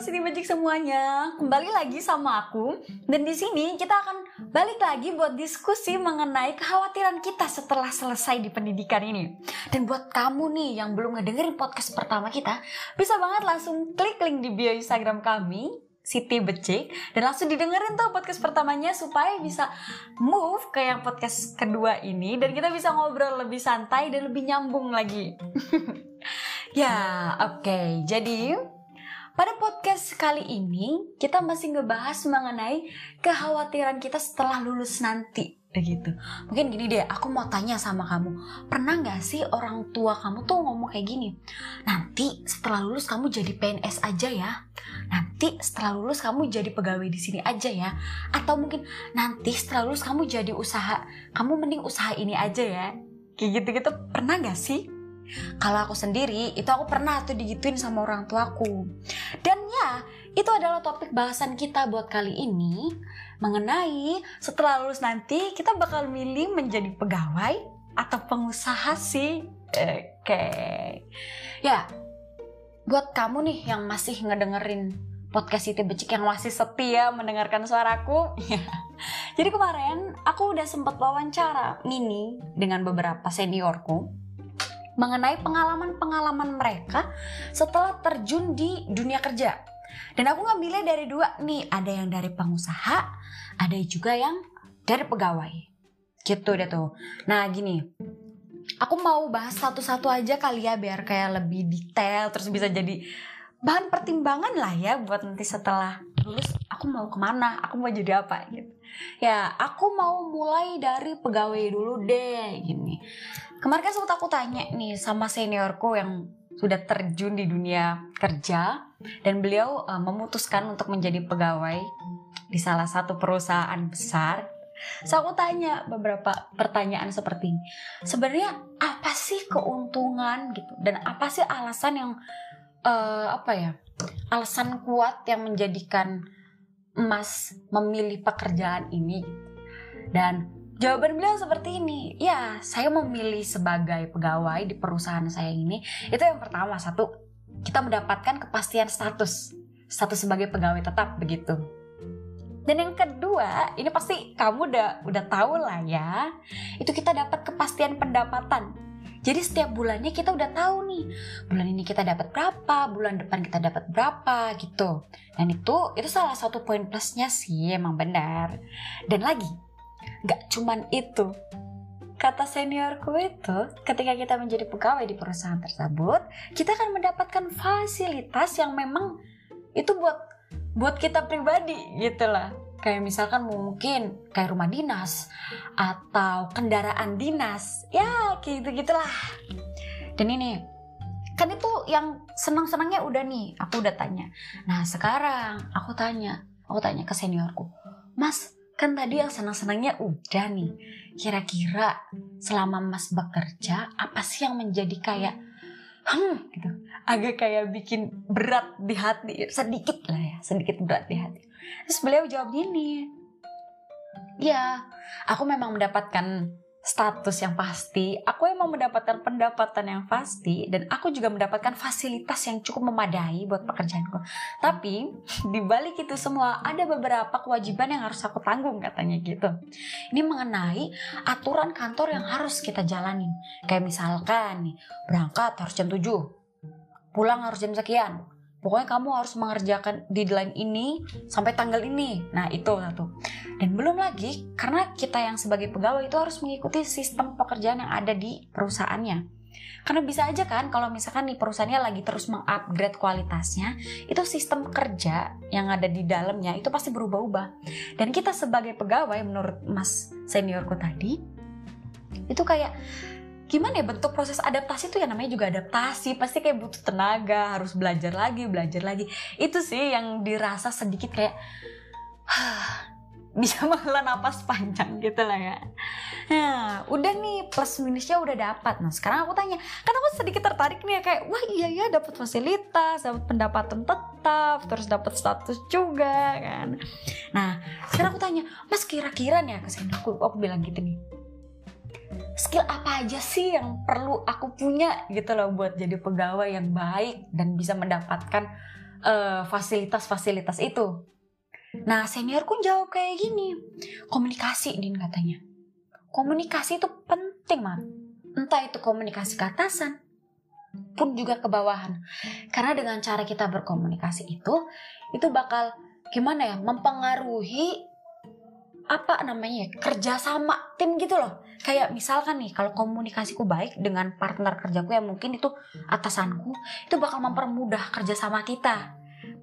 Sobat Sini Magic semuanya, kembali lagi sama aku. Dan di sini kita akan balik lagi buat diskusi mengenai kekhawatiran kita setelah selesai di pendidikan ini. Dan buat kamu nih yang belum ngedengerin podcast pertama kita, bisa banget langsung klik link di bio Instagram kami Siti Becik dan langsung didengerin tuh podcast pertamanya supaya bisa move ke yang podcast kedua ini dan kita bisa ngobrol lebih santai dan lebih nyambung lagi. ya, oke. Okay. Jadi pada podcast kali ini kita masih ngebahas mengenai kekhawatiran kita setelah lulus nanti begitu. Mungkin gini deh, aku mau tanya sama kamu, pernah nggak sih orang tua kamu tuh ngomong kayak gini? Nanti setelah lulus kamu jadi PNS aja ya. Nanti setelah lulus kamu jadi pegawai di sini aja ya. Atau mungkin nanti setelah lulus kamu jadi usaha, kamu mending usaha ini aja ya. Kayak gitu-gitu pernah nggak sih? Kalau aku sendiri, itu aku pernah tuh digituin sama orang tuaku. Dan ya, itu adalah topik bahasan kita buat kali ini mengenai setelah lulus nanti kita bakal milih menjadi pegawai atau pengusaha sih. Oke. Okay. Ya, buat kamu nih yang masih ngedengerin podcast itu Becik yang masih setia mendengarkan suaraku. Jadi kemarin aku udah sempat wawancara mini dengan beberapa seniorku mengenai pengalaman-pengalaman mereka setelah terjun di dunia kerja. Dan aku ngambilnya dari dua nih, ada yang dari pengusaha, ada juga yang dari pegawai. Gitu deh tuh. Nah gini, aku mau bahas satu-satu aja kali ya biar kayak lebih detail terus bisa jadi bahan pertimbangan lah ya buat nanti setelah lulus aku mau ke mana, aku mau jadi apa gitu. Ya aku mau mulai dari pegawai dulu deh gini. Kemarin kan sempat aku tanya nih sama seniorku yang sudah terjun di dunia kerja dan beliau uh, memutuskan untuk menjadi pegawai di salah satu perusahaan besar. So aku tanya beberapa pertanyaan seperti ini. Sebenarnya apa sih keuntungan gitu dan apa sih alasan yang uh, apa ya? Alasan kuat yang menjadikan Mas memilih pekerjaan ini gitu. Dan Jawaban beliau seperti ini, ya saya memilih sebagai pegawai di perusahaan saya ini, itu yang pertama, satu, kita mendapatkan kepastian status, status sebagai pegawai tetap begitu. Dan yang kedua, ini pasti kamu udah udah tahu lah ya, itu kita dapat kepastian pendapatan. Jadi setiap bulannya kita udah tahu nih, bulan ini kita dapat berapa, bulan depan kita dapat berapa gitu. Dan itu itu salah satu poin plusnya sih, emang benar. Dan lagi, Gak cuman itu. Kata seniorku itu, ketika kita menjadi pegawai di perusahaan tersebut, kita akan mendapatkan fasilitas yang memang itu buat buat kita pribadi gitu lah. Kayak misalkan mungkin kayak rumah dinas atau kendaraan dinas. Ya, gitu gitulah. Dan ini kan itu yang senang-senangnya udah nih, aku udah tanya. Nah, sekarang aku tanya, aku tanya ke seniorku. Mas, Kan tadi yang senang-senangnya udah nih. Kira-kira selama Mas bekerja, apa sih yang menjadi kayak hmm gitu. Agak kayak bikin berat di hati, sedikit lah ya, sedikit berat di hati. Terus beliau jawab gini. Ya, aku memang mendapatkan status yang pasti, aku emang mendapatkan pendapatan yang pasti, dan aku juga mendapatkan fasilitas yang cukup memadai buat pekerjaanku. Tapi di balik itu semua ada beberapa kewajiban yang harus aku tanggung katanya gitu. Ini mengenai aturan kantor yang harus kita jalani. Kayak misalkan nih, berangkat harus jam 7, pulang harus jam sekian, pokoknya kamu harus mengerjakan deadline ini sampai tanggal ini. Nah, itu satu. Dan belum lagi karena kita yang sebagai pegawai itu harus mengikuti sistem pekerjaan yang ada di perusahaannya. Karena bisa aja kan kalau misalkan nih perusahaannya lagi terus mengupgrade kualitasnya, itu sistem kerja yang ada di dalamnya itu pasti berubah-ubah. Dan kita sebagai pegawai menurut Mas seniorku tadi, itu kayak gimana ya bentuk proses adaptasi itu ya namanya juga adaptasi. Pasti kayak butuh tenaga harus belajar lagi belajar lagi. Itu sih yang dirasa sedikit kayak bisa malah napas panjang gitu lah ya. Nah udah nih plus minusnya udah dapat. Nah sekarang aku tanya kan aku sedikit tertarik nih ya kayak wah iya ya dapat fasilitas dapat pendapatan tetap terus dapat status juga kan. Nah sekarang aku tanya mas kira-kira nih ya ke sini aku aku bilang gitu nih skill apa aja sih yang perlu aku punya gitu loh buat jadi pegawai yang baik dan bisa mendapatkan eh, fasilitas-fasilitas itu. Nah seniorku jawab kayak gini, komunikasi din katanya. Komunikasi itu penting man. Entah itu komunikasi ke atasan, pun juga ke bawahan. Karena dengan cara kita berkomunikasi itu, itu bakal gimana ya, mempengaruhi apa namanya ya, kerjasama tim gitu loh kayak misalkan nih kalau komunikasiku baik dengan partner kerjaku yang mungkin itu atasanku itu bakal mempermudah kerjasama kita.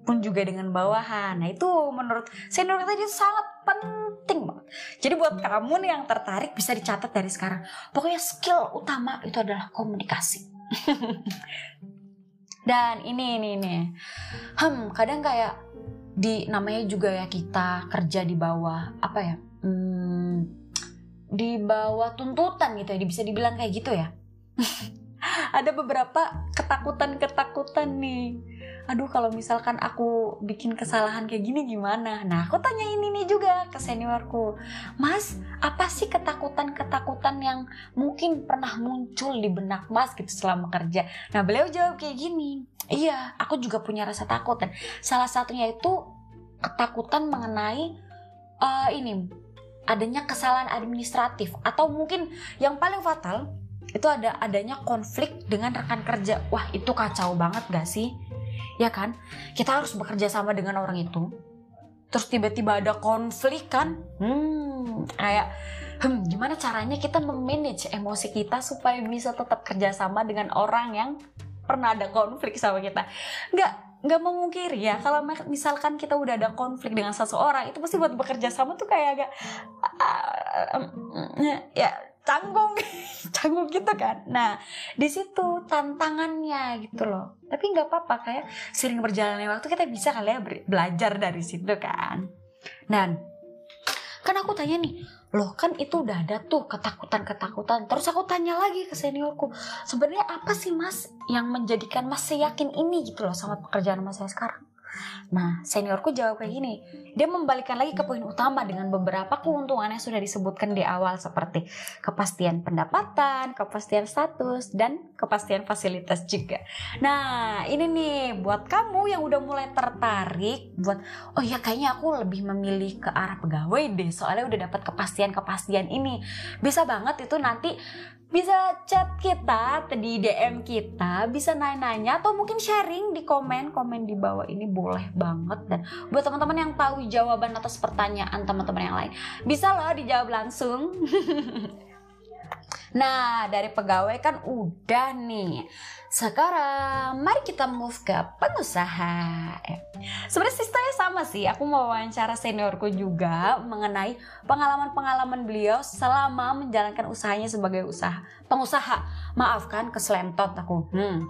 Pun juga dengan bawahan. Nah itu menurut senior kita itu sangat penting banget. Jadi buat kamu nih yang tertarik bisa dicatat dari sekarang. Pokoknya skill utama itu adalah komunikasi. Dan ini ini ini. Hmm kadang kayak di namanya juga ya kita kerja di bawah apa ya hmm, di bawah tuntutan gitu ya bisa dibilang kayak gitu ya. Ada beberapa ketakutan-ketakutan nih. Aduh kalau misalkan aku bikin kesalahan kayak gini gimana? Nah aku tanya ini nih juga ke seniorku. Mas apa sih ketakutan-ketakutan yang mungkin pernah muncul di benak mas gitu selama kerja? Nah beliau jawab kayak gini. Iya aku juga punya rasa takut dan salah satunya itu ketakutan mengenai uh, ini adanya kesalahan administratif atau mungkin yang paling fatal itu ada adanya konflik dengan rekan kerja. Wah, itu kacau banget gak sih? Ya kan? Kita harus bekerja sama dengan orang itu. Terus tiba-tiba ada konflik kan? Hmm, kayak hmm, gimana caranya kita memanage emosi kita supaya bisa tetap kerjasama dengan orang yang pernah ada konflik sama kita nggak nggak memungkiri ya kalau misalkan kita udah ada konflik dengan seseorang itu pasti buat bekerja sama tuh kayak agak uh, ya canggung canggung gitu kan. Nah di situ tantangannya gitu loh. Tapi nggak apa-apa kayak sering berjalannya waktu kita bisa kali ya belajar dari situ kan. Dan kan aku tanya nih loh kan itu udah ada tuh ketakutan-ketakutan. Terus aku tanya lagi ke seniorku sebenarnya apa sih mas yang menjadikan mas seyakin ini? Gitu loh sama pekerjaan mas saya sekarang Nah, seniorku jawab kayak gini. Dia membalikkan lagi ke poin utama dengan beberapa keuntungan yang sudah disebutkan di awal seperti kepastian pendapatan, kepastian status, dan kepastian fasilitas juga. Nah, ini nih buat kamu yang udah mulai tertarik buat oh ya kayaknya aku lebih memilih ke arah pegawai deh soalnya udah dapat kepastian-kepastian ini. Bisa banget itu nanti bisa chat kita di DM kita, bisa nanya-nanya atau mungkin sharing di komen komen di bawah ini boleh banget dan buat teman-teman yang tahu jawaban atas pertanyaan teman-teman yang lain bisa loh dijawab langsung. nah dari pegawai kan udah nih sekarang mari kita move ke pengusaha. Eh, sebenarnya sistemnya sama sih. Aku mau wawancara seniorku juga mengenai pengalaman-pengalaman beliau selama menjalankan usahanya sebagai usaha pengusaha. Maafkan keselentot aku. Hmm.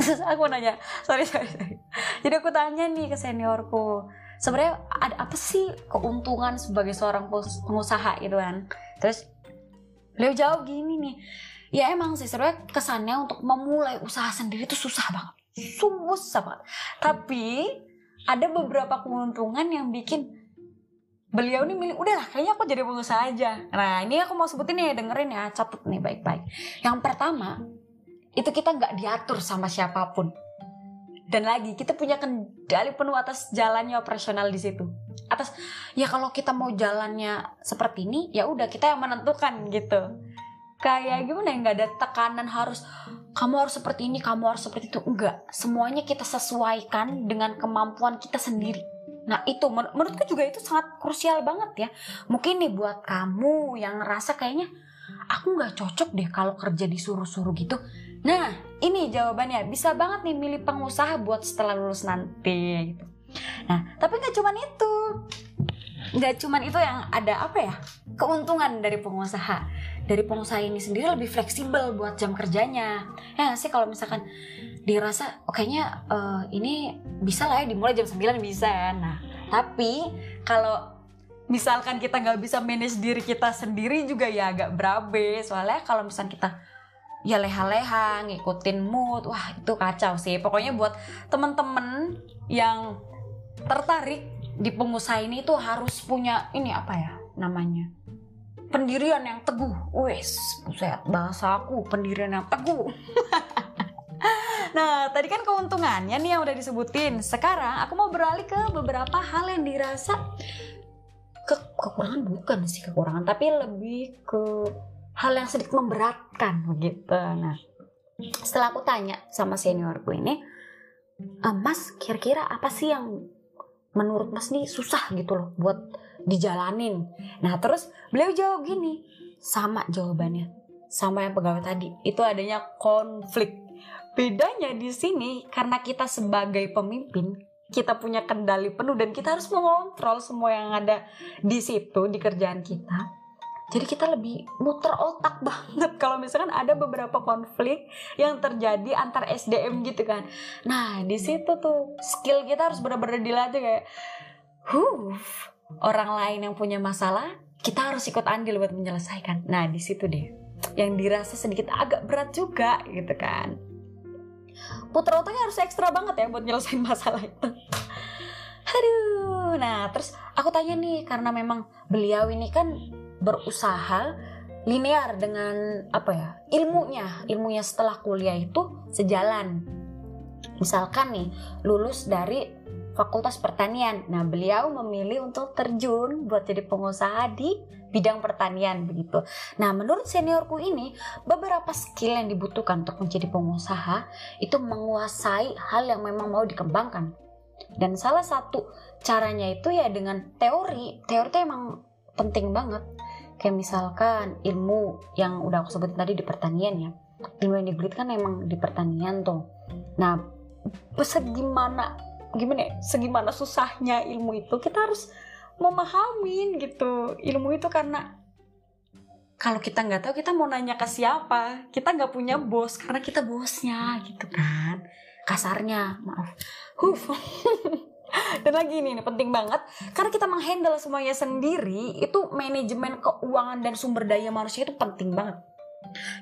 aku nanya, sorry, sorry sorry. Jadi aku tanya nih ke seniorku, sebenarnya ada apa sih keuntungan sebagai seorang pengusaha gitu kan? Terus beliau jawab gini nih. Ya emang sih sebenarnya kesannya untuk memulai usaha sendiri itu susah banget. Susah banget. Tapi ada beberapa keuntungan yang bikin beliau nih milih udahlah kayaknya aku jadi pengusaha aja. Nah ini aku mau sebutin nih dengerin ya catat nih baik-baik. Yang pertama itu kita nggak diatur sama siapa pun dan lagi kita punya kendali penuh atas jalannya operasional di situ. Atas ya kalau kita mau jalannya seperti ini ya udah kita yang menentukan gitu. Kayak gimana ya nggak ada tekanan harus kamu harus seperti ini kamu harus seperti itu. Enggak semuanya kita sesuaikan dengan kemampuan kita sendiri. Nah itu men menurutku juga itu sangat krusial banget ya. Mungkin nih buat kamu yang ngerasa kayaknya aku nggak cocok deh kalau kerja disuruh-suruh gitu nah ini jawabannya. Bisa banget nih milih pengusaha buat setelah lulus nanti gitu. Nah tapi nggak cuman itu. Nggak cuman itu yang ada apa ya? Keuntungan dari pengusaha. Dari pengusaha ini sendiri lebih fleksibel buat jam kerjanya. Ya sih kalau misalkan dirasa oh, kayaknya uh, ini bisa lah ya dimulai jam 9 bisa. Nah tapi kalau misalkan kita nggak bisa manage diri kita sendiri juga ya agak berabe. Soalnya kalau misalkan kita ya leha-leha ngikutin mood wah itu kacau sih pokoknya buat temen-temen yang tertarik di pengusaha ini tuh harus punya ini apa ya namanya pendirian yang teguh. Wes, buset bahasa aku pendirian yang teguh. Nah, tadi kan keuntungannya nih yang udah disebutin. Sekarang aku mau beralih ke beberapa hal yang dirasa ke kekurangan bukan sih kekurangan, tapi lebih ke hal yang sedikit memberatkan begitu. Nah, setelah aku tanya sama seniorku ini, e, Mas, kira-kira apa sih yang menurut Mas nih susah gitu loh buat dijalanin? Nah, terus beliau jawab gini, sama jawabannya sama yang pegawai tadi itu adanya konflik bedanya di sini karena kita sebagai pemimpin kita punya kendali penuh dan kita harus mengontrol semua yang ada di situ di kerjaan kita jadi kita lebih muter otak banget. Kalau misalkan ada beberapa konflik yang terjadi antar SDM gitu kan. Nah di situ tuh skill kita harus benar-benar dilatih kayak huh orang lain yang punya masalah kita harus ikut andil buat menyelesaikan. Nah di situ deh. Yang dirasa sedikit agak berat juga gitu kan. Putra otaknya harus ekstra banget ya buat nyelesain masalah itu. Aduh. Nah terus aku tanya nih karena memang beliau ini kan berusaha linear dengan apa ya ilmunya ilmunya setelah kuliah itu sejalan misalkan nih lulus dari Fakultas Pertanian. Nah, beliau memilih untuk terjun buat jadi pengusaha di bidang pertanian begitu. Nah, menurut seniorku ini, beberapa skill yang dibutuhkan untuk menjadi pengusaha itu menguasai hal yang memang mau dikembangkan. Dan salah satu caranya itu ya dengan teori. Teori itu emang penting banget. Kayak misalkan ilmu yang udah aku sebutin tadi di pertanian ya. Ilmu yang dibeli kan emang di pertanian tuh. Nah, segimana gimana ya, segimana susahnya ilmu itu kita harus memahamin gitu ilmu itu karena kalau kita nggak tahu kita mau nanya ke siapa kita nggak punya bos karena kita bosnya gitu kan kasarnya maaf. dan lagi ini nih penting banget. Karena kita menghandle semuanya sendiri itu manajemen keuangan dan sumber daya manusia itu penting banget.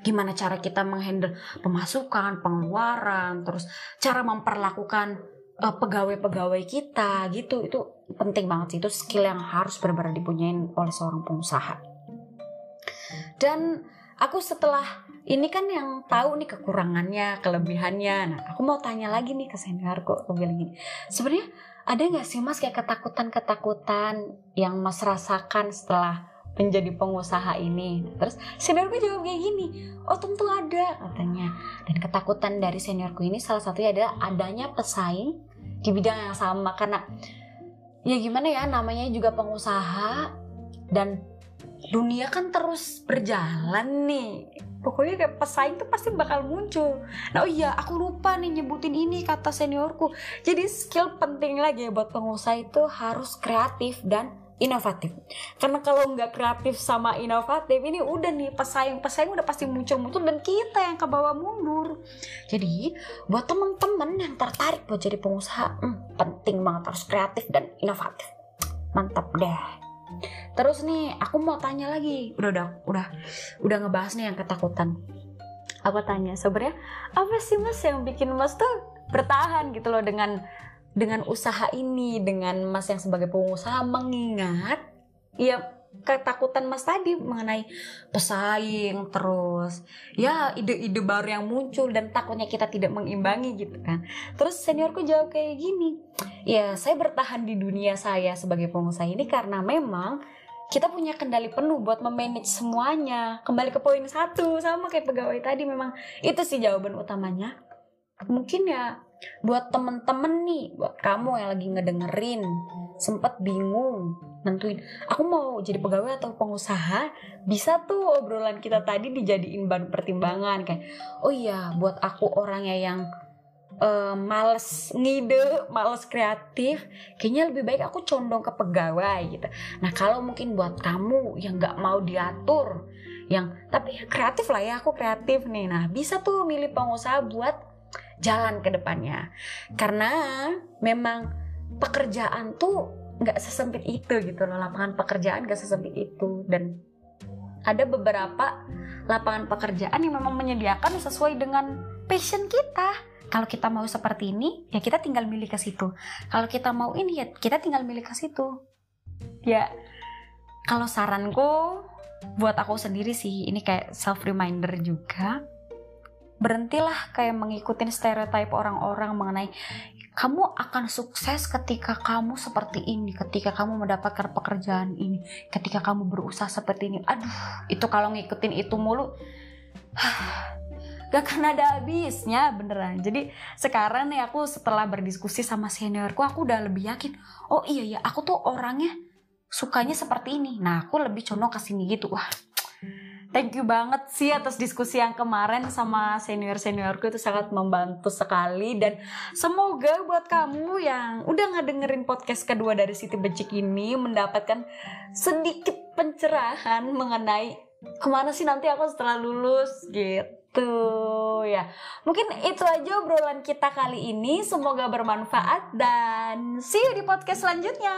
Gimana cara kita menghandle pemasukan pengeluaran terus cara memperlakukan uh, pegawai-pegawai kita gitu. Itu penting banget sih. Itu skill yang harus benar-benar dipunyain oleh seorang pengusaha. Dan aku setelah ini kan yang tahu nih kekurangannya kelebihannya. Nah aku mau tanya lagi nih ke seniorku aku bilang gini. Sebenarnya ada nggak sih mas kayak ketakutan-ketakutan yang mas rasakan setelah menjadi pengusaha ini? Terus seniorku jawab kayak gini oh tentu ada katanya. Dan ketakutan dari seniorku ini salah satunya adalah adanya pesaing di bidang yang sama. Karena ya gimana ya namanya juga pengusaha dan dunia kan terus berjalan nih pokoknya kayak pesaing tuh pasti bakal muncul nah oh iya aku lupa nih nyebutin ini kata seniorku jadi skill penting lagi ya buat pengusaha itu harus kreatif dan inovatif. Karena kalau nggak kreatif sama inovatif, ini udah nih pesaing-pesaing udah pasti muncul-muncul dan kita yang ke bawah mundur. Jadi buat teman-teman yang tertarik buat jadi pengusaha, hmm, penting banget harus kreatif dan inovatif. Mantap deh. Terus nih, aku mau tanya lagi. Udah udah udah udah ngebahas nih yang ketakutan. Aku tanya sebenarnya apa sih mas yang bikin mas tuh bertahan gitu loh dengan dengan usaha ini dengan Mas yang sebagai pengusaha mengingat ya ketakutan Mas tadi mengenai pesaing terus. Ya ide-ide baru yang muncul dan takutnya kita tidak mengimbangi gitu kan. Terus seniorku jawab kayak gini ya saya bertahan di dunia saya sebagai pengusaha ini karena memang kita punya kendali penuh buat memanage semuanya. Kembali ke poin satu sama kayak pegawai tadi memang itu sih jawaban utamanya. Mungkin ya buat temen-temen nih buat kamu yang lagi ngedengerin sempet bingung nentuin aku mau jadi pegawai atau pengusaha? Bisa tuh obrolan kita tadi dijadiin bahan pertimbangan. Kayak oh iya buat aku orangnya yang uh, males ngide males kreatif kayaknya lebih baik aku condong ke pegawai gitu. Nah kalau mungkin buat kamu yang nggak mau diatur yang tapi kreatif lah ya aku kreatif nih. Nah bisa tuh milih pengusaha buat jalan ke depannya. Karena memang pekerjaan tuh nggak sesempit itu gitu loh. Lapangan pekerjaan nggak sesempit itu. Dan ada beberapa lapangan pekerjaan yang memang menyediakan sesuai dengan passion kita. Kalau kita mau seperti ini ya kita tinggal milih ke situ. Kalau kita mau ini ya kita tinggal milih ke situ. Ya kalau saranku buat aku sendiri sih ini kayak self reminder juga. Berhentilah kayak mengikuti stereotip orang-orang mengenai kamu akan sukses ketika kamu seperti ini, ketika kamu mendapatkan pekerjaan ini, ketika kamu berusaha seperti ini. Aduh, itu kalau ngikutin itu mulu, gak akan ada habisnya beneran. Jadi sekarang nih aku setelah berdiskusi sama seniorku, aku udah lebih yakin. Oh iya ya, aku tuh orangnya sukanya seperti ini. Nah, aku lebih condong ke sini gitu. Wah, thank you banget sih atas diskusi yang kemarin sama senior-seniorku itu sangat membantu sekali. Dan semoga buat kamu yang udah ngedengerin podcast kedua dari Siti Becik ini mendapatkan sedikit pencerahan mengenai ke mana sih nanti aku setelah lulus gitu. Ya mungkin itu aja obrolan kita kali ini. Semoga bermanfaat dan see you di podcast selanjutnya